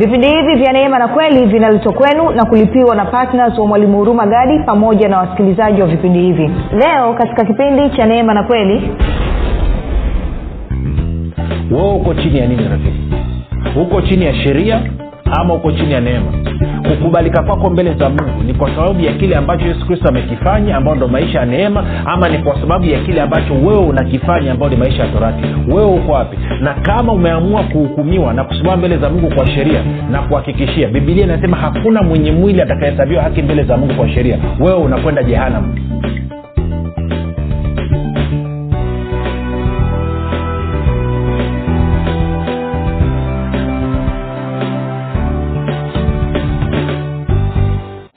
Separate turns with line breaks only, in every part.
vipindi hivi vya neema na kweli vinaletwa kwenu na kulipiwa na ptns wa mwalimu huruma gadi pamoja na wasikilizaji wa vipindi hivi. Leo katika kipindi cha neema na kweli.
Wewe uko chini ya nini rafiki? Uko chini ya sheria ama uko chini ya neema kukubalika kwako mbele za mungu. Ni kwa sababu ya kile ambacho yesu kristo amekifanya ambao ndo maisha ya neema ama ni kwa sababu ya kile ambacho wewe unakifanya ambao ni maisha ya torati. Wewe uko wapi? Na kama umeamua kuhukumiwa na kusimama mbele za mungu kwa sheria na kuhakikishia bibilia inasema hakuna mwenye mwili atakayehesabiwa haki mbele za mungu kwa sheria wewe unakwenda jehanamu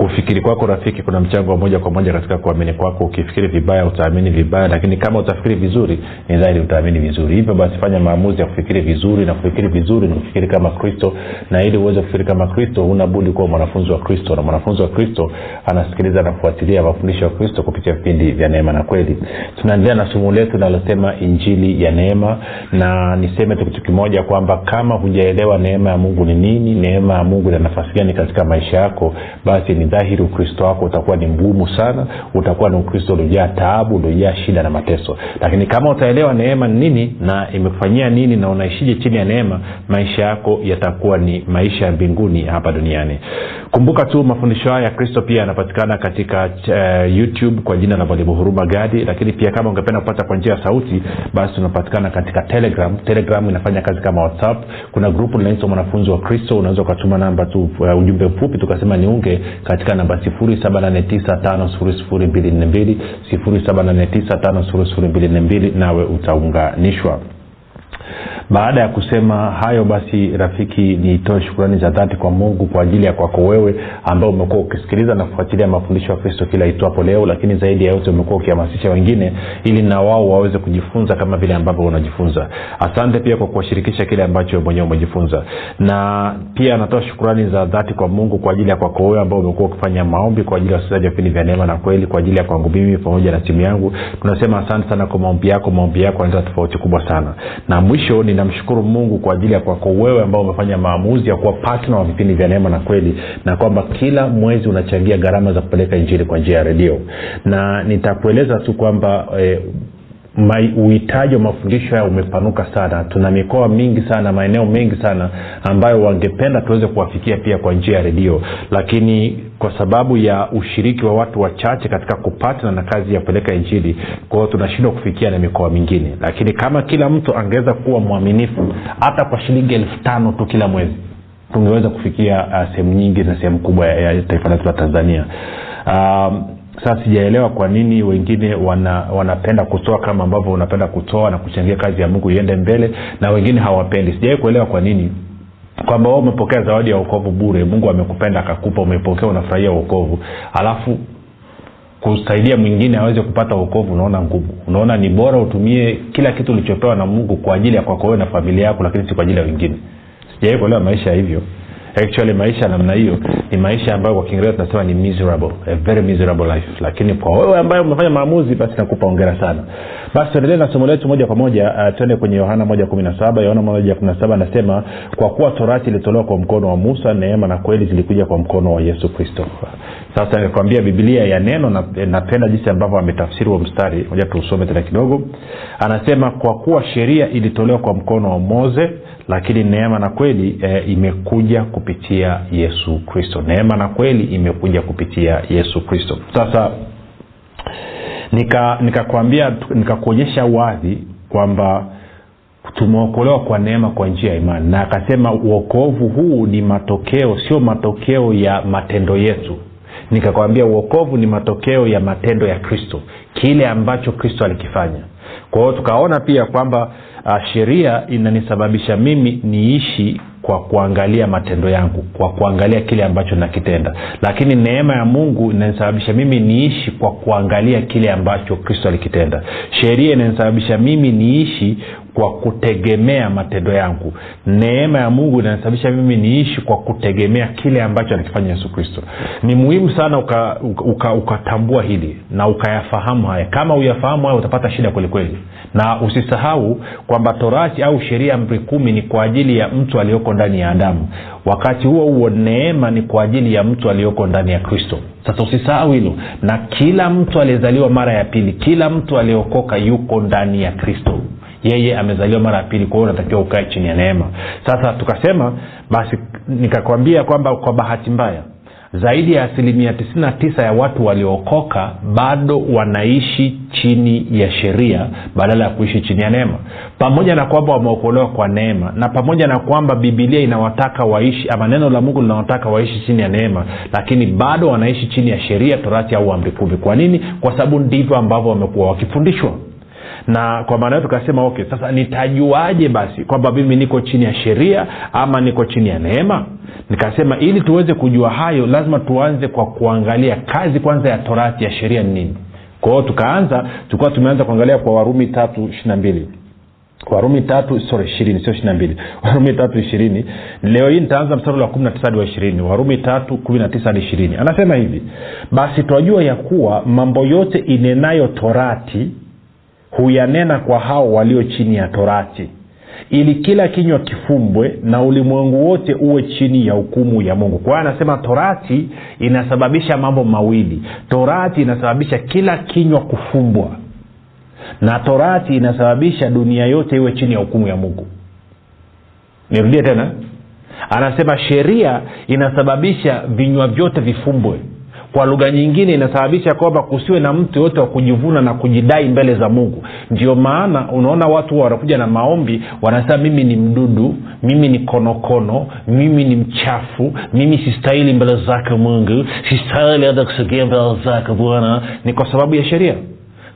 kufikiri kwako rafiki kuna mchango wa moja kwa moja katika kuamini kwako. Ukifikiri vibaya utaamini vibaya lakini kama utafikiri vizuri ni dhahiri utaamini vizuri. Hivyo basi fanya maamuzi ya kufikiri vizuri na kufikiri vizuri ni kufikiri kama kristo. Na ili uweze kufikiri kama kristo unabudi kuwa mwanafunzi wa kristo. Na mwanafunzi wa kristo anasikiliza na kufuatilia mafundisho ya kristo kupitia vipindi vya neema na kweli. Tunaendelea na somo letu linalosema injili ya neema. Na niseme tu kimoja kwamba kama hujaelewa neema ya mungu ni nini neema ya mungu ina nafasi gani katika maisha yako basi ni dhahiri ukristo wako utakuwa ni mgumu sana utakuwa ni ukristo uliojaa taabu uliojaa shida na mateso. Lakini kama utaelewa neema ni nini na imekufanyia nini na unaishije chini ya neema maisha yako yatakuwa ni maisha ya mbinguni hapa duniani. Kumbuka tu mafundisho haya ya kristo pia yanapatikana katika uh, youtube kwa jina la mwalimu huruma gadi. Lakini pia kama ungependa kupata kwa njia ya sauti basi tunapatikana katika telegram. Telegram inafanya kazi kama whatsapp. Kuna grupu linaitwa mwanafunzi wa kristo. Unaweza ukatuma namba tu uh, ujumbe mfupi tukasema niunge namba 7895242 7895242 nawe utaunganishwa baada ya kusema hayo basi rafiki nitoe shukurani za dhati kwa mungu kwa ajili ya kwako wewe ambao umekuwa ukisikiliza na kufuatilia mafundisho ya kristo kila itwapo leo lakini zaidi ya yote umekuwa ukihamasisha wengine ili na wao waweze kujifunza kama vile ambavyo unajifunza. Asante pia kwa kuwashirikisha kile ambacho mwenyewe umejifunza. Na pia natoa shukurani za dhati kwa mungu kwa ajili ya kwako wewe ambao umekuwa ukifanya maombi kwa ajili ya wasikilizaji wa vipindi vya neema na kweli kwa ajili ya kwangu mimi pamoja na timu yangu. Tunasema asante sana kwa maombi yako. Maombi yako yanaleta tofauti kubwa sana. Na mwisho ninamshukuru mungu kwa ajili ya kwako wewe ambao umefanya maamuzi ya kuwa patna wa vipindi vya neema na kweli na kwamba kila mwezi unachangia gharama za kupeleka injili kwa njia ya redio. Na nitakueleza tu kwamba eh, uhitaji wa mafundisho haya umepanuka sana. Tuna mikoa mingi sana maeneo mengi sana ambayo wangependa tuweze kuwafikia pia kwa njia ya redio. Lakini kwa sababu ya ushiriki wa watu wachache katika kupatana na kazi ya kupeleka injili kwao tunashindwa kufikia na mikoa mingine. Lakini kama kila mtu angeweza kuwa mwaminifu hata kwa shilingi elfu tano tu kila mwezi tungeweza kufikia uh, sehemu nyingi na sehemu kubwa ya, ya taifa letu la tanzania. Um, sasa sijaelewa kwa nini wengine wana, wanapenda kutoa kama ambavyo unapenda kutoa na kuchangia kazi ya mungu iende mbele na wengine hawapendi. Sijawai kuelewa kwa nini. Kwamba wao umepokea zawadi ya uokovu bure mungu amekupenda akakupa umepokea unafurahia uokovu alafu kusaidia mwingine aweze kupata uokovu unaona ngumu. Unaona ni bora utumie kila kitu ulichopewa na mungu kwa ajili ya kwako wewe na familia yako lakini si kwa ajili ya wengine. Sijawai kuelewa maisha hivyo actually maisha namna hiyo ni maisha ambayo kwa kiingereza tunasema ni miserable a very miserable life. Lakini kwa wewe ambaye umefanya maamuzi basi nakupa ongera sana basi tuendelee na somo letu moja kwa moja uh, twende kwenye yohana moja kumi na saba. Yohana moja kumi na saba anasema kwa kuwa torati ilitolewa kwa mkono wa musa neema na kweli zilikuja kwa mkono wa yesu kristo. Sasa nikwambia bibilia ya neno napenda na jinsi ambavyo ametafsiri huo mstari. Moja tuusome tena kidogo. Anasema kwa kuwa sheria ilitolewa kwa mkono wa moze lakini neema na kweli e, imekuja kupitia yesu kristo. Neema na kweli imekuja kupitia yesu kristo. Sasa nikakwambia nika nikakuonyesha wazi kwamba tumeokolewa kwa neema kwa njia ya imani. Na akasema uokovu huu ni matokeo sio matokeo ya matendo yetu. Nikakwambia uokovu ni matokeo ya matendo ya kristo kile ambacho kristo alikifanya. Kwa hiyo tukaona pia kwamba uh, sheria inanisababisha mimi niishi kwa kuangalia matendo yangu kwa kuangalia kile ambacho nakitenda. Lakini neema ya mungu inanisababisha mimi niishi kwa kuangalia kile ambacho kristo alikitenda. Sheria inanisababisha mimi niishi kwa kutegemea matendo yangu. Neema ya mungu inanisababisha mimi niishi kwa kutegemea kile ambacho alikifanya yesu kristo. Ni muhimu sana ukatambua uka, uka, uka hili na ukayafahamu haya. Kama uyafahamu haya utapata shida kwelikweli na usisahau kwamba torati au sheria amri kumi ni kwa ajili ya mtu aliyoko ndani ya adamu. Wakati huo huo neema ni kwa ajili ya mtu aliyoko ndani ya kristo. Sasa usisahau hilo. Na kila mtu aliyezaliwa mara ya pili kila mtu aliyeokoka yuko ndani ya kristo yeye amezaliwa mara ya pili kwa hiyo unatakiwa ukae chini ya neema. Sasa tukasema basi nikakwambia kwamba kwa bahati mbaya zaidi ya asilimia 99 ya watu waliookoka bado wanaishi chini ya sheria badala ya kuishi chini ya neema. Pamoja na kwamba wameokolewa kwa neema na pamoja na kwamba bibilia inawataka waishi ama neno la mungu linawataka waishi chini ya neema lakini bado wanaishi chini ya sheria torati au amri kumi kwa nini? Kwa sababu ndivyo ambavyo wamekuwa wakifundishwa na kwa maana hiyo tukasema okay sasa nitajuaje basi kwamba mimi niko chini ya sheria ama niko chini ya neema? Nikasema ili tuweze kujua hayo lazima tuanze kwa kuangalia kazi kwanza ya torati ya sheria ni nini. Kwa hiyo tukaanza tulikuwa tumeanza kuangalia kwa warumi tatu ishiri mbili. Warumi tatu sorry ishirini sio ishiri mbili. Warumi tatu ishirini. Leo hii nitaanza mstari wa kumi na tisa hadi wa ishirini. Warumi tatu kumi na tisa hadi ishirini. Anasema hivi basi twajua ya kuwa mambo yote inenayo torati huyanena kwa hao walio chini ya torati. Ili kila kinywa kifumbwe na ulimwengu wote uwe chini ya hukumu ya mungu. Kwa hiyo anasema torati inasababisha mambo mawili. Torati inasababisha kila kinywa kufumbwa. Na torati inasababisha dunia yote iwe chini ya hukumu ya mungu. Nirudie tena. Anasema sheria inasababisha vinywa vyote vifumbwe kwa lugha nyingine inasababisha kwamba kusiwe na mtu yoyote wa kujivuna na kujidai mbele za mungu. Ndio maana unaona watu wanakuja na maombi wanasema mimi ni mdudu mimi ni konokono mimi ni mchafu mimi sistahili mbele zake mungu sistahili hata kusogea mbele zake bwana. Ni kwa sababu ya sheria.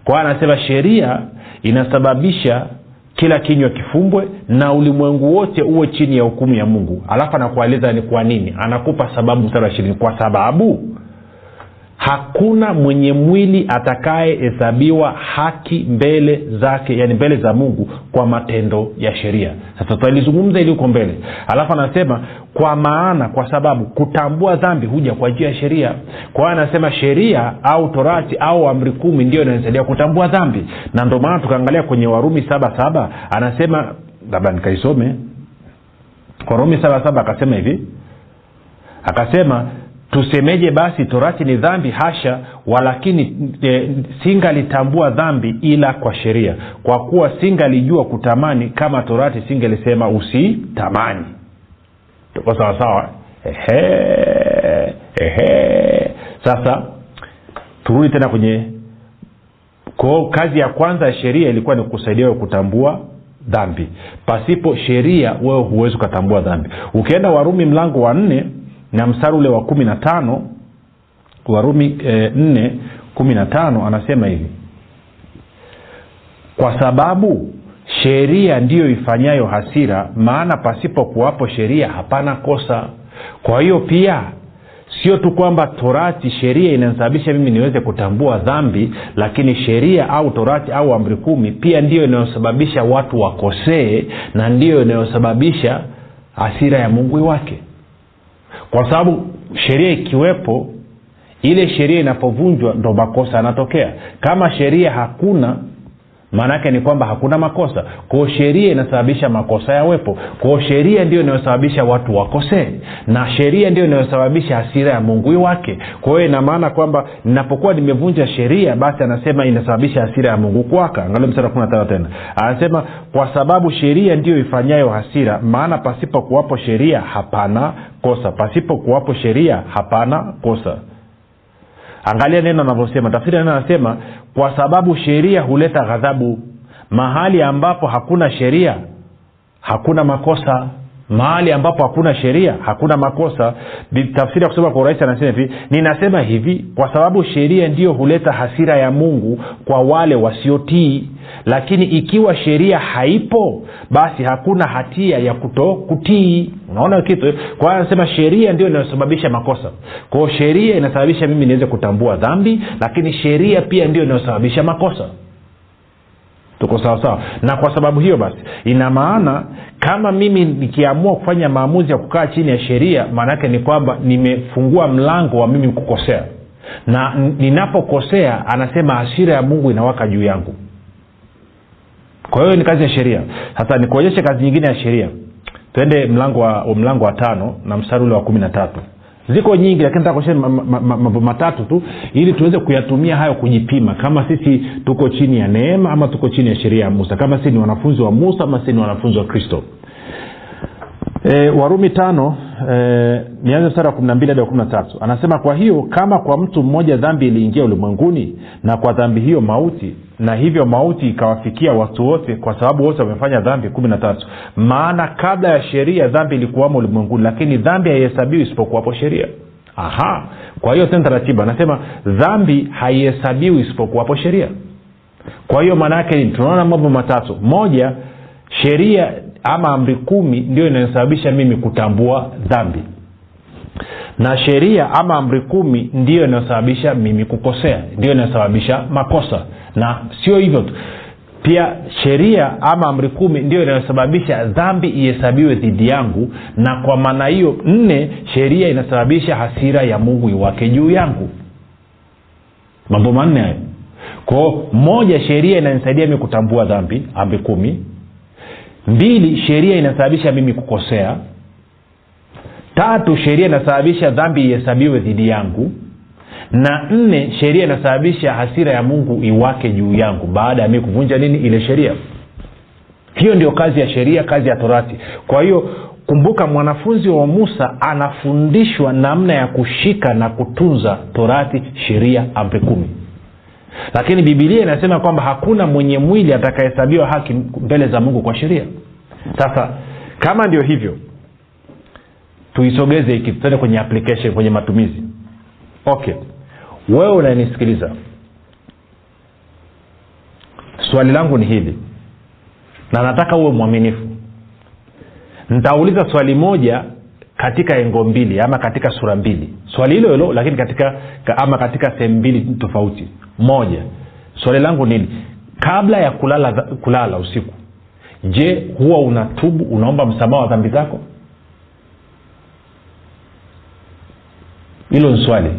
Kwa anasema sheria inasababisha kila kinywa kifumbwe na ulimwengu wote uwe chini ya hukumu ya mungu. Alafu anakueleza ni kwa nini. Anakupa sababu mstari wa ishirini. Kwa sababu hakuna mwenye mwili atakayehesabiwa haki mbele zake yani mbele za mungu kwa matendo ya sheria. Sasa tutalizungumza ili huko mbele. Alafu anasema kwa maana kwa sababu kutambua dhambi huja kwa njia ya sheria. Kwa anasema sheria au torati au amri kumi ndio inanisaidia kutambua dhambi. Na ndio maana tukaangalia kwenye warumi saba saba anasema labda nikaisome. Warumi saba saba akasema hivi. Akasema tusemeje basi torati ni dhambi? Hasha. Walakini e, singalitambua dhambi ila kwa sheria. Kwa kuwa singalijua kutamani kama torati singelisema usitamani. Tuko sawasawa sasa turudi tena kwenye kwao kazi ya kwanza ya sheria ilikuwa ni kusaidia wewe kutambua dhambi. Pasipo sheria wewe huwezi ukatambua dhambi. Ukienda warumi mlango wa nne na mstari ule wa kumi na tano warumi e, nne kumi na tano anasema hivi. Kwa sababu sheria ndiyo ifanyayo hasira maana pasipo kuwapo sheria hapana kosa. Kwa hiyo pia sio tu kwamba torati sheria inasababisha mimi niweze kutambua dhambi lakini sheria au torati au amri kumi pia ndiyo inayosababisha watu wakosee na ndiyo inayosababisha hasira ya mungu wake kwa sababu sheria ikiwepo ile sheria inapovunjwa ndo makosa yanatokea. Kama sheria hakuna maanaake ni kwamba hakuna makosa. Kwao sheria inasababisha makosa yawepo kwao sheria ndio inayosababisha watu wakosee. Na sheria ndio inayosababisha hasira ya mungu wake kwa hiyo inamaana kwamba ninapokuwa nimevunja sheria basi anasema inasababisha hasira ya mungu kwaka angalia msara kumi na tano tena. Anasema kwa sababu sheria ndiyo ifanyayo hasira maana pasipo kuwapo sheria hapana kosa. Pasipo kuwapo sheria hapana kosa angalia neno anavyosema tafsiri neno anasema kwa sababu sheria huleta ghadhabu mahali ambapo hakuna sheria hakuna makosa mahali ambapo hakuna sheria hakuna makosa. Tafsiri ya kusoma kwa urahisi anasema hivi ninasema hivi kwa sababu sheria ndiyo huleta hasira ya mungu kwa wale wasiotii. Lakini ikiwa sheria haipo basi hakuna hatia ya kuto kutii. Unaona kitu kwa hiyo anasema sheria ndio inayosababisha makosa. Kwao sheria inasababisha mimi niweze kutambua dhambi lakini sheria pia ndio inayosababisha makosa tuko sawasawa na kwa sababu hiyo basi ina maana kama mimi nikiamua kufanya maamuzi ya kukaa chini ya sheria maanaake ni kwamba nimefungua mlango wa mimi kukosea. Na ninapokosea anasema hasira ya mungu inawaka juu yangu. Kwa hiyo ni kazi ya sheria. Sasa nikuonyeshe kazi nyingine ya sheria. Twende mlango wa mlango wa tano na mstari ule wa kumi na tatu ziko nyingi lakini nataka mambo ma, ma, ma, matatu tu ili tuweze kuyatumia hayo kujipima. Kama sisi tuko chini ya neema ama tuko chini ya sheria ya musa. Kama sisi ni wanafunzi wa musa ama sisi ni wanafunzi wa kristo e, warumi tano e, nianze mstari wa kumi na mbili hadi wa kumi na tatu. Anasema kwa hiyo kama kwa mtu mmoja dhambi iliingia ulimwenguni na kwa dhambi hiyo mauti na hivyo mauti ikawafikia watu wote kwa sababu wote wamefanya dhambi. kumi na tatu. Maana kabla ya sheria dhambi ilikuwamo ulimwenguni lakini dhambi haihesabiwi isipokuwapo sheria. Aha. Kwa hiyo tena taratibu anasema dhambi haihesabiwi isipokuwapo sheria. Kwa hiyo maana yake tunaona mambo matatu. Moja sheria ama amri kumi ndio inayosababisha mimi kutambua dhambi. Na sheria ama amri kumi ndiyo inayosababisha mimi kukosea ndio inayosababisha makosa. Na sio hivyo tu. Pia sheria ama amri kumi ndio inayosababisha dhambi ihesabiwe dhidi yangu. Na kwa maana hiyo nne sheria inasababisha hasira ya mungu iwake juu yangu. Mambo manne hayo. Kwao moja sheria inanisaidia mi kutambua dhambi amri kumi mbili sheria inasababisha mimi kukosea. Tatu sheria inasababisha dhambi ihesabiwe dhidi yangu. Na nne sheria inasababisha hasira ya mungu iwake juu yangu. Baada ya mi kuvunja nini? Ile sheria. Hiyo ndio kazi ya sheria kazi ya torati. Kwa hiyo kumbuka mwanafunzi wa musa anafundishwa namna ya kushika na kutunza torati sheria amri kumi lakini bibilia inasema kwamba hakuna mwenye mwili atakahesabiwa haki mbele za mungu kwa sheria. Sasa kama ndio hivyo tuisogeze hiki tuende kwenye application kwenye matumizi. Okay. Wewe unanisikiliza swali langu ni hili na nataka uwe mwaminifu. Nitauliza swali moja katika engo mbili ama katika sura mbili. Swali hilo hilo lakini katika ama katika sehemu mbili tofauti moja swali langu nini? Kabla ya kulala kulala usiku je huwa unatubu unaomba msamaha wa dhambi zako? Hilo ni swali.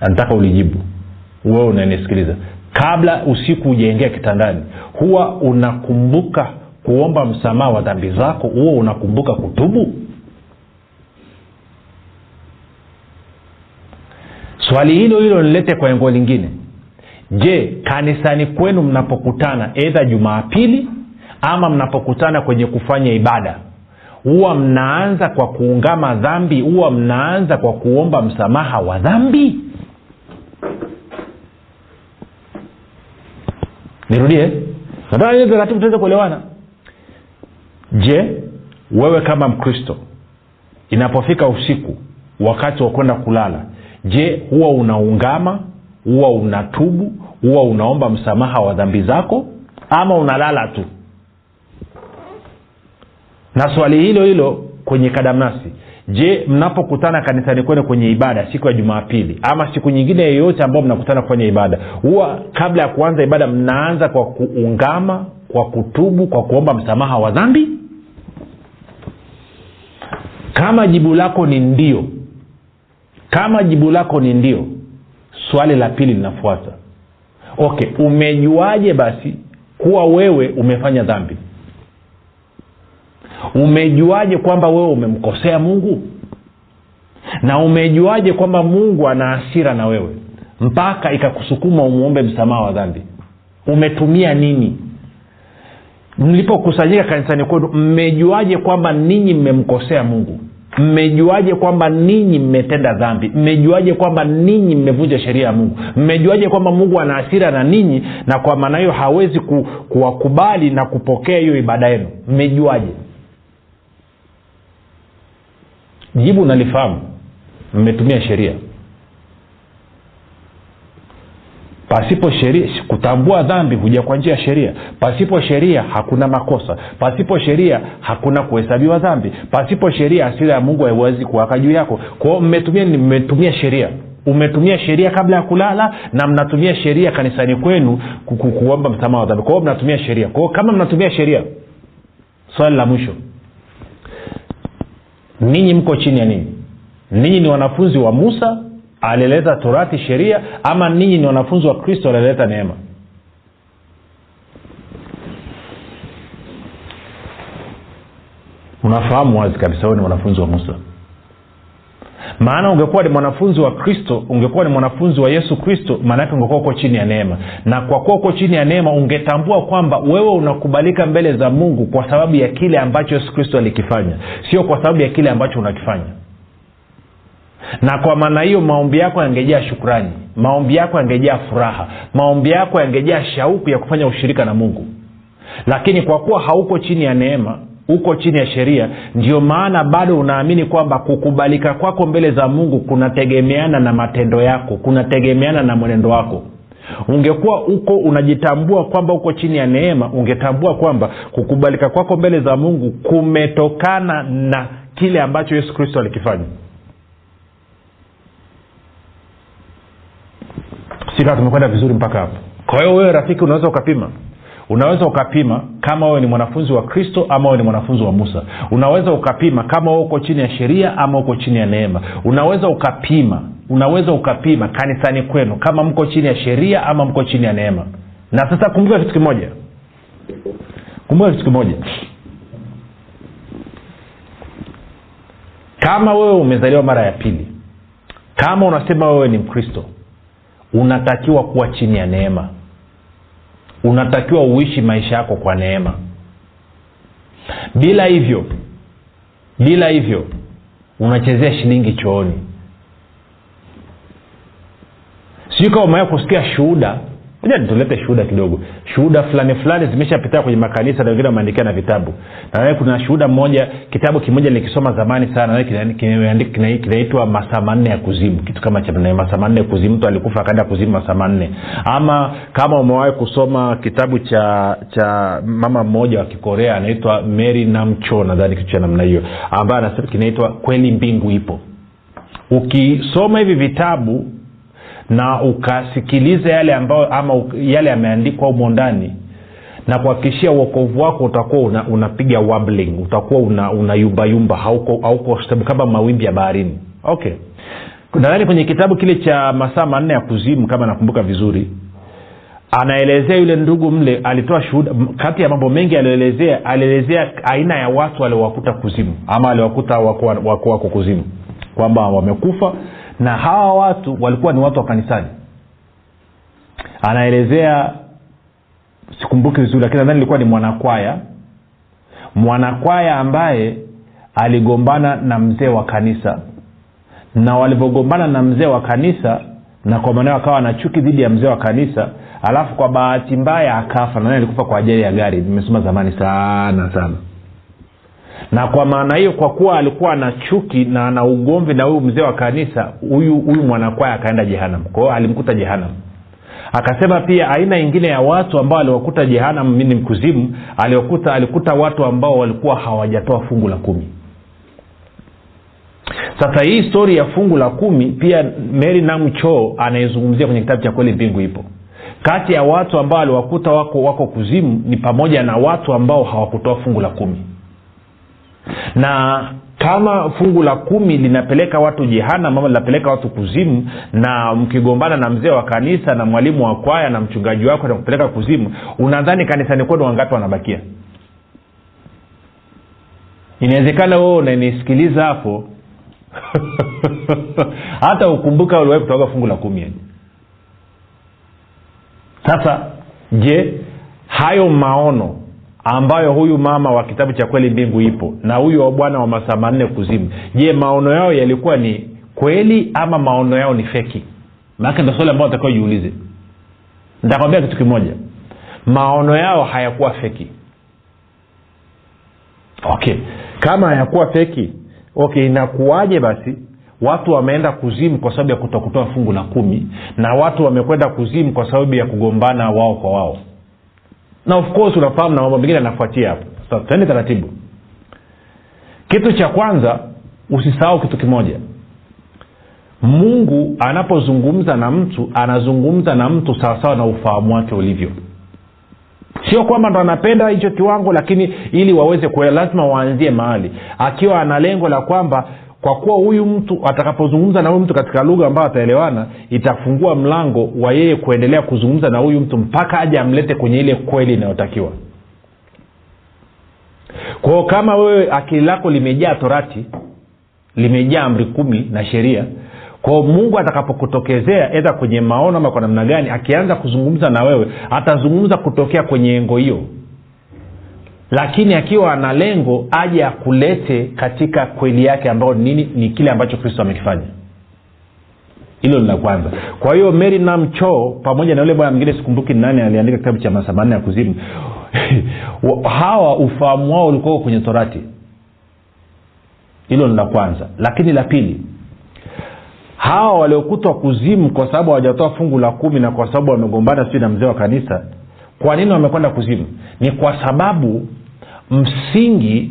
Nataka ulijibu. Wewe unanisikiliza. Kabla usiku ujaingia kitandani huwa unakumbuka kuomba msamaha wa dhambi zako? Huwa unakumbuka kutubu swali hilo hilo nilete kwa engo lingine. Je kanisani kwenu mnapokutana edha jumaapili ama mnapokutana kwenye kufanya ibada? Huwa mnaanza kwa kuungama dhambi? Huwa mnaanza kwa kuomba msamaha wa dhambi? Nirudie. Nataka taratibu tuweze kuelewana. Je wewe kama mkristo inapofika usiku wakati wa kwenda kulala je huwa unaungama huwa unatubu huwa unaomba msamaha wa dhambi zako ama unalala tu? Na swali hilo hilo kwenye kadamnasi je mnapokutana kanisani kwene kwenye ibada siku ya jumapili ama siku nyingine yoyote ambao mnakutana kufanya ibada huwa kabla ya kuanza ibada mnaanza kwa kuungama kwa kutubu kwa kuomba msamaha wa dhambi? Kama jibu lako ni ndio kama jibu lako ni ndio swali la pili linafuata. Okay umejuaje basi kuwa wewe umefanya dhambi? Umejuaje kwamba wewe umemkosea mungu? Na umejuaje kwamba mungu ana hasira na wewe? Mpaka ikakusukuma umwombe msamaha wa dhambi. Umetumia nini? Mlipokusanyika kanisani kwenu mmejuaje kwamba ninyi mmemkosea mungu mmejuaje kwamba ninyi mmetenda dhambi? Mmejuaje kwamba ninyi mmevunja sheria ya mungu? Mmejuaje kwamba mungu ana asira na ninyi na kwa maana hiyo hawezi ku, kuwakubali na kupokea hiyo ibada yenu? Mmejuaje? Jibu nalifahamu. Mmetumia sheria pasipo sheria kutambua dhambi huja kwa njia ya sheria. Pasipo sheria hakuna makosa. Pasipo sheria hakuna kuhesabiwa dhambi. Pasipo sheria asira ya mungu haiwezi kuwaka juu yako. Kwao mmetumia mmetumia sheria. Umetumia sheria kabla ya kulala na mnatumia sheria kanisani kwenu ku- ku- kuomba msamaha wa dhambi. Kwao mnatumia sheria. Kwao kama mnatumia sheria swali la mwisho. Ninyi mko chini ya nini? Ninyi ni wanafunzi wa musa alieleza torati sheria ama ninyi ni wanafunzi wa kristo alileta neema? Unafahamu wazi kabisa wewe ni mwanafunzi wa musa. Maana ungekuwa ni mwanafunzi wa kristo ungekuwa ni mwanafunzi wa yesu kristo maanaake ungekuwa uko chini ya neema. Na kwa kuwa uko chini ya neema ungetambua kwamba wewe unakubalika mbele za mungu kwa sababu ya kile ambacho yesu kristo alikifanya sio kwa sababu ya kile ambacho unakifanya na kwa maana hiyo maombi yako yangejaa shukrani maombi yako yangejaa furaha maombi yako yangejaa shauku ya kufanya ushirika na mungu. Lakini kwa kuwa hauko chini ya neema uko chini ya sheria ndio maana bado unaamini kwamba kukubalika kwako mbele za mungu kunategemeana na matendo yako kunategemeana na mwenendo wako. Ungekuwa uko unajitambua kwamba uko chini ya neema ungetambua kwamba kukubalika kwako mbele za mungu kumetokana na kile ambacho yesu kristo alikifanya sika tumekwenda vizuri mpaka hapo kwa hiyo wewe rafiki unaweza ukapima. Unaweza ukapima kama wewe ni mwanafunzi wa kristo ama wewe ni mwanafunzi wa musa. Unaweza ukapima kama wewe uko chini ya sheria ama uko chini ya neema. Unaweza ukapima unaweza ukapima kanisani kwenu kama mko chini ya sheria ama mko chini ya neema. Na sasa kumbuka kitu kimoja. Kumbuka kitu kimoja. Kama wewe umezaliwa mara ya pili kama unasema wewe ni mkristo unatakiwa kuwa chini ya neema. Unatakiwa uishi maisha yako kwa neema. Bila hivyo bila hivyo unachezea shilingi chooni. Sijui kama umewea kusikia shuhuda tulete shuhuda kidogo. Shuhuda fulani fulani zimeshapitia kwenye makanisa na wengine wameandikia na vitabu. Na kuna shuhuda mmoja kitabu kimoja nikisoma zamani sana kinaitwa kina, kina masaa manne ya kuzimu. Kitu kama masaa manne ya kuzimu mtu alikufa akaenda kuzimu masaa manne. Ama kama umewahi kusoma kitabu cha cha mama mmoja wa kikorea anaitwa mary namcho nadhani kitu cha namna hiyo ambaye anasema kinaitwa kweli mbingu ipo. Ukisoma hivi vitabu na ukasikiliza yale ambayo ama yale yameandikwa humo ndani na kuhakikishia uokovu wako utakuwa una, unapiga wobbling utakuwa una, una hauko, hauko kama mawimbi ya baharini. Okay. Nadhani kwenye kitabu kile cha masaa manne ya kuzimu kama nakumbuka vizuri anaelezea yule ndugu mle alitoa shuhuda kati ya mambo mengi alioelezea alielezea aina ya watu aliowakuta kuzimu ama aliwakuta wako, wako kuzimu kwamba wamekufa na hawa watu walikuwa ni watu wa kanisani. Anaelezea sikumbuki vizuri lakini nadhani ilikuwa ni mwanakwaya. Mwanakwaya ambaye aligombana na mzee wa kanisa. Na walivyogombana na mzee wa kanisa na kwa maanao akawa na chuki dhidi ya mzee wa kanisa alafu kwa bahati mbaya akafa nadhani alikufa kwa ajali ya gari. Nimesoma zamani sana sana na kwa maana hiyo kwa kuwa alikuwa na chuki na ana ugomvi na huyu mzee wa kanisa huyu huyu mwanakwaya akaenda jehanam kwao alimkuta jehanam akasema pia aina ingine ya watu ambao aliwakuta jehanam ni mkuzimu aliokuta alikuta watu ambao walikuwa hawajatoa fungu la kumi. Sasa hii stori ya fungu la kumi pia mary namcho anaizungumzia kwenye kitabu cha kweli mbingu ipo. Kati ya watu ambao aliwakuta wako wako kuzimu ni pamoja na watu ambao hawakutoa fungu la kumi na kama fungu la kumi linapeleka watu jehanam ama linapeleka watu kuzimu na mkigombana na mzee wa kanisa na mwalimu wa kwaya na mchungaji wako na kupeleka kuzimu unadhani kanisani kwenu wangapi wanabakia? Inawezekana wewe unanisikiliza hapo. Hata ukumbuka uliwahi kutoaga fungu la kumi yani. Sasa je hayo maono ambayo huyu mama wa kitabu cha kweli mbingu ipo na huyu wa bwana wa masaa manne kuzimu. Je maono yao yalikuwa ni kweli ama maono yao ni feki? Maake ndo swali ambao atakiwa jiulize nitakwambia kitu kimoja. Maono yao hayakuwa feki. Okay. Kama hayakuwa feki okay inakuwaje basi? Watu wameenda kuzimu kwa sababu ya kutokutoa fungu la kumi na watu wamekwenda kuzimu kwa sababu ya kugombana wao kwa wao na of course unafahamu na mambo mengine yanafuatia hapo. Tuende taratibu. Kitu cha kwanza usisahau kitu kimoja. Mungu anapozungumza na mtu anazungumza na mtu sawasawa na ufahamu wake ulivyo. Sio kwamba ndo anapenda hicho kiwango lakini ili waweze kuelewa lazima waanzie mahali. Akiwa ana lengo la kwamba kwa kuwa huyu mtu atakapozungumza na huyu mtu katika lugha ambayo ataelewana itafungua mlango wa yeye kuendelea kuzungumza na huyu mtu mpaka aje amlete kwenye ile kweli inayotakiwa. Kwao kama wewe akili lako limejaa torati limejaa amri kumi na sheria kwao mungu atakapokutokezea edha kwenye maono ama kwa namna gani akianza kuzungumza na wewe atazungumza kutokea kwenye engo hiyo lakini akiwa ana lengo aje akulete katika kweli yake ambayo nini ni kile ambacho kristo amekifanya. Hilo ni la kwanza. Kwa hiyo mary namcho pamoja na yule bwana mwingine sikumbuki nani aliandika kitabu cha masaa ya kuzimu hawa ufahamu wao ulikuwa kwenye torati. Hilo ni la kwanza. Lakini la pili hawa waliokutwa kuzimu kwa sababu hawajatoa fungu la kumi na kwa sababu wamegombana sijui na mzee wa kanisa kwa nini wamekwenda kuzimu? Ni kwa sababu msingi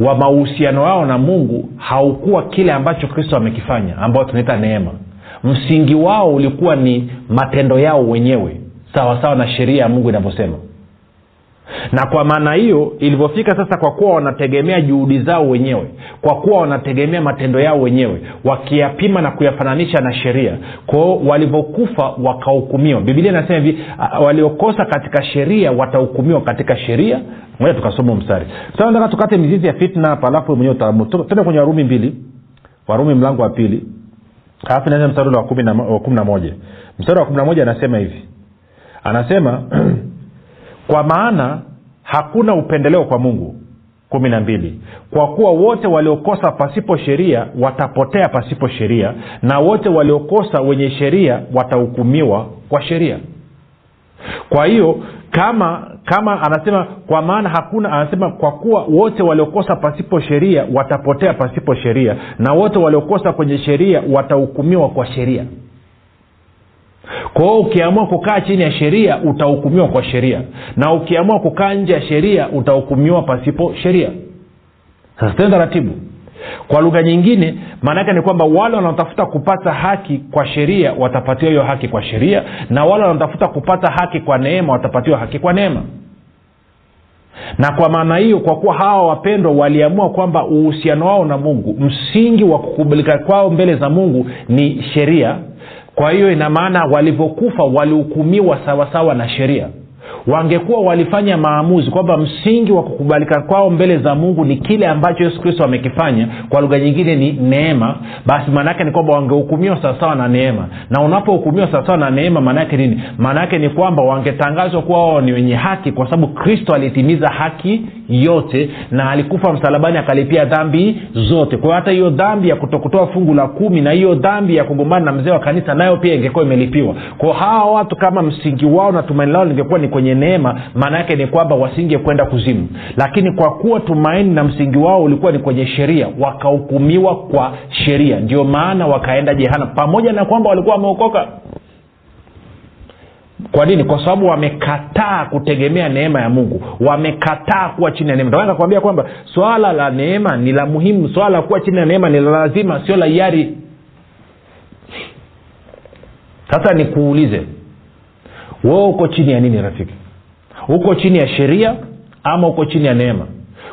wa mahusiano yao na mungu haukuwa kile ambacho kristo amekifanya ambayo tunaita neema. Msingi wao ulikuwa ni matendo yao wenyewe sawasawa sawa na sheria ya mungu inavyosema na kwa maana hiyo ilivyofika sasa kwa kuwa wanategemea juhudi zao wenyewe kwa kuwa wanategemea matendo yao wenyewe wakiyapima na kuyafananisha na sheria kwao walivyokufa wakahukumiwa. Bibilia inasema hivi waliokosa katika sheria watahukumiwa katika sheria. Moja tukasoma mstari. Sasa nataka tukate mizizi ya fitna hapa alafu mwenyewe tende kwenye warumi mbili. Warumi mlango wa pili. Alafu naeza mstari wa kumi na moja. Mstari wa kumi na moja anasema hivi. Anasema kwa maana hakuna upendeleo kwa mungu. Kumi na mbili. Kwa kuwa wote waliokosa pasipo sheria watapotea pasipo sheria na wote waliokosa wenye sheria watahukumiwa kwa sheria. Kwa hiyo kama kama anasema kwa maana hakuna anasema kwa kuwa wote waliokosa pasipo sheria watapotea pasipo sheria na wote waliokosa kwenye sheria watahukumiwa kwa sheria kwa hiyo ukiamua kukaa chini ya sheria utahukumiwa kwa sheria. Na ukiamua kukaa nje ya sheria utahukumiwa pasipo sheria. Sasa tena taratibu. Kwa lugha nyingine maanaake ni kwamba wale wanaotafuta kupata haki kwa sheria watapatiwa hiyo haki kwa sheria na wale wanaotafuta kupata haki kwa neema watapatiwa haki kwa neema. Na kwa maana hiyo kwa kuwa hawa wapendwa waliamua kwamba uhusiano wao na mungu msingi wa kukubalika kwao mbele za mungu ni sheria kwa hiyo ina maana walivyokufa walihukumiwa sawasawa na sheria. Wangekuwa walifanya maamuzi kwamba msingi wa kukubalika kwao mbele za mungu ni kile ambacho yesu kristo amekifanya kwa lugha nyingine ni neema. Basi maanaake ni kwamba wangehukumiwa sawasawa na neema. Na unapohukumiwa sawasawa na neema maanaake nini? Maanaake ni kwamba wangetangazwa kuwa wao ni wenye haki kwa sababu kristo alitimiza haki yote na alikufa msalabani akalipia dhambi zote. Kwa hata hiyo dhambi ya kutokutoa fungu la kumi na hiyo dhambi ya kugombana na mzee wa kanisa nayo pia ingekuwa imelipiwa. Kwao hawa watu kama msingi wao na tumaini lao lingekuwa ni kwenye neema maana yake ni kwamba wasingekwenda kuzimu. Lakini kwa kuwa tumaini na msingi wao ulikuwa ni kwenye sheria wakahukumiwa kwa sheria. Ndio maana wakaenda jehana pamoja na kwamba walikuwa wameokoka kwa nini? Kwa sababu wamekataa kutegemea neema ya mungu. Wamekataa kuwa chini ya neema. Ndomana kakwambia kwamba swala la neema ni la muhimu. Swala la kuwa chini ya neema ni la lazima sio la hiari. Sasa nikuulize wewe uko chini ya nini rafiki? Uko chini ya sheria ama uko chini ya neema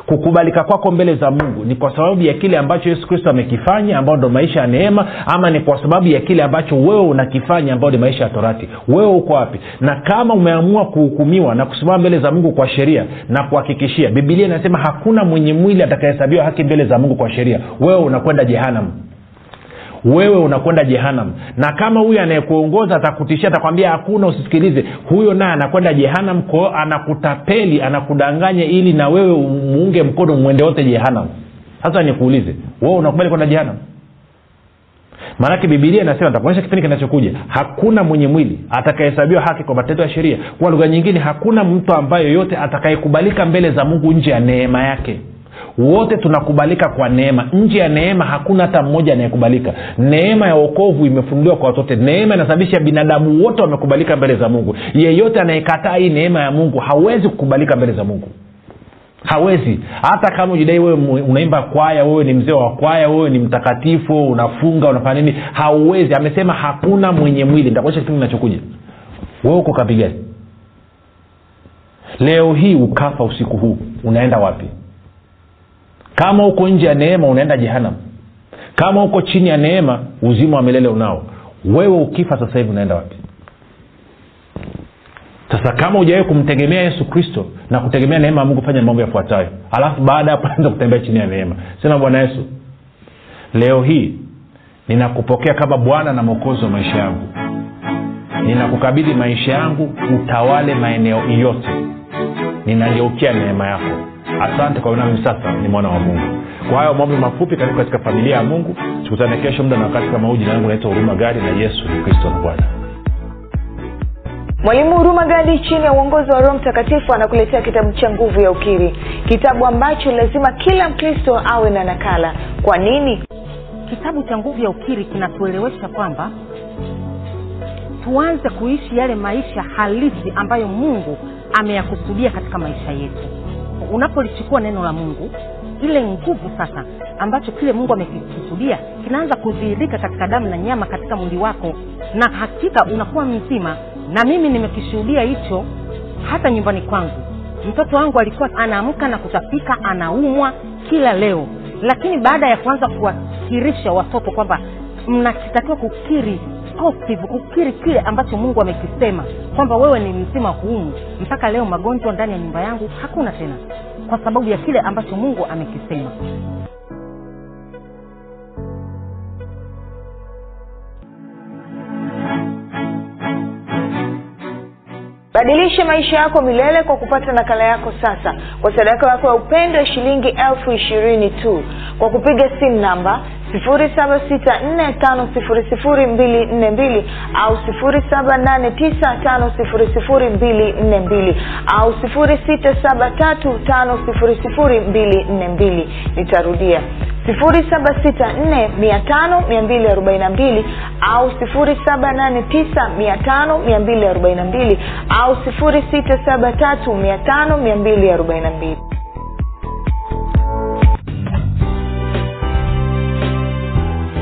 kukubalika kwako mbele za mungu. Ni kwa sababu ya kile ambacho yesu kristo amekifanya ambao ndo maisha ya neema ama ni kwa sababu ya kile ambacho wewe unakifanya ambao ni maisha ya torati. Wewe uko wapi? Na kama umeamua kuhukumiwa na kusimama mbele za mungu kwa sheria na kuhakikishia bibilia inasema hakuna mwenye mwili atakayehesabiwa haki mbele za mungu kwa sheria wewe unakwenda jehanamu wewe unakwenda jehanam na kama huyu anayekuongoza atakutishia atakwambia hakuna usisikilize. Huyo naye anakwenda jehanam kwao anakutapeli anakudanganya ili na wewe muunge mkono mwende wote jehanam sasa nikuulize wewe unakubali kwenda jehanam maanake bibilia inasema takuonyesha kipindi kinachokuja hakuna mwenye mwili atakahesabiwa haki kwa matendo ya sheria. Kwa lugha nyingine hakuna mtu ambaye yoyote atakayekubalika mbele za mungu nje ya neema yake wote tunakubalika kwa neema. Nje ya neema hakuna hata mmoja anayekubalika. Neema ya okovu imefunuliwa kwa watote neema inasababisha binadamu wote wamekubalika mbele za mungu. Yeyote anayekataa hii neema ya mungu hawezi kukubalika mbele za mungu. Hawezi. Hata kama ujidai wewe unaimba kwaya wewe ni mzee wa kwaya wewe ni mtakatifu unafunga unafanya nini? Hauwezi. Amesema hakuna mwenye mwili. Nitakuonyesha kipindi kinachokuja. Wewe uko kapigani leo hii ukafa usiku huu. Unaenda wapi kama uko nje ya neema unaenda jehanam kama uko chini ya neema uzima wa milele unao. Wewe ukifa sasa hivi unaenda wapi? Sasa kama ujawai kumtegemea yesu kristo na kutegemea neema ya mungu fanya mambo yafuatayo. Alafu baada ya hapo kutembea chini ya neema. Sema bwana yesu leo hii ninakupokea kama bwana na mwokozi wa maisha yangu. Ninakukabidhi maisha yangu utawale maeneo yote. Ninageukia neema yako asante kwa nami sasa ni mwana wa mungu. Kwa hayo maombi mafupi karibu katika familia ya mungu tukutane kesho muda na wakati kama huu. Jina langu naitwa huruma gari na yesu ni kristo na bwana.
Mwalimu huruma gadi chini ya uongozi wa roho mtakatifu anakuletea kitabu cha nguvu ya ukiri. Kitabu ambacho lazima kila mkristo awe na nakala. Kwa nini?
Kitabu cha nguvu ya ukiri kinatuelewesha kwamba tuanze kuishi yale maisha halisi ambayo mungu ameyakusudia katika maisha yetu unapolichukua neno la mungu ile nguvu sasa ambacho kile mungu amekikusudia kinaanza kudhihirika katika damu na nyama katika mwili wako na hakika unakuwa mzima na mimi nimekishuhudia hicho hata nyumbani kwangu. Mtoto wangu alikuwa anaamka na kutapika anaumwa kila leo. Lakini baada ya kuanza kuwakirisha watoto kwamba mnatakiwa kukiri positive kukiri kile ambacho mungu amekisema kwamba wewe ni mzima huumu mpaka leo magonjwa ndani ya nyumba yangu hakuna tena kwa sababu ya kile ambacho mungu amekisema
badilisha maisha yako milele kwa kupata nakala yako sasa. Kwa sadaka yako ya upendo ya shilingi elfu ishirini tu. Kwa kupiga simu namba 7645242 au 7895242 au 6735242 nitarudia. 7645242 au 7895242 au 6735242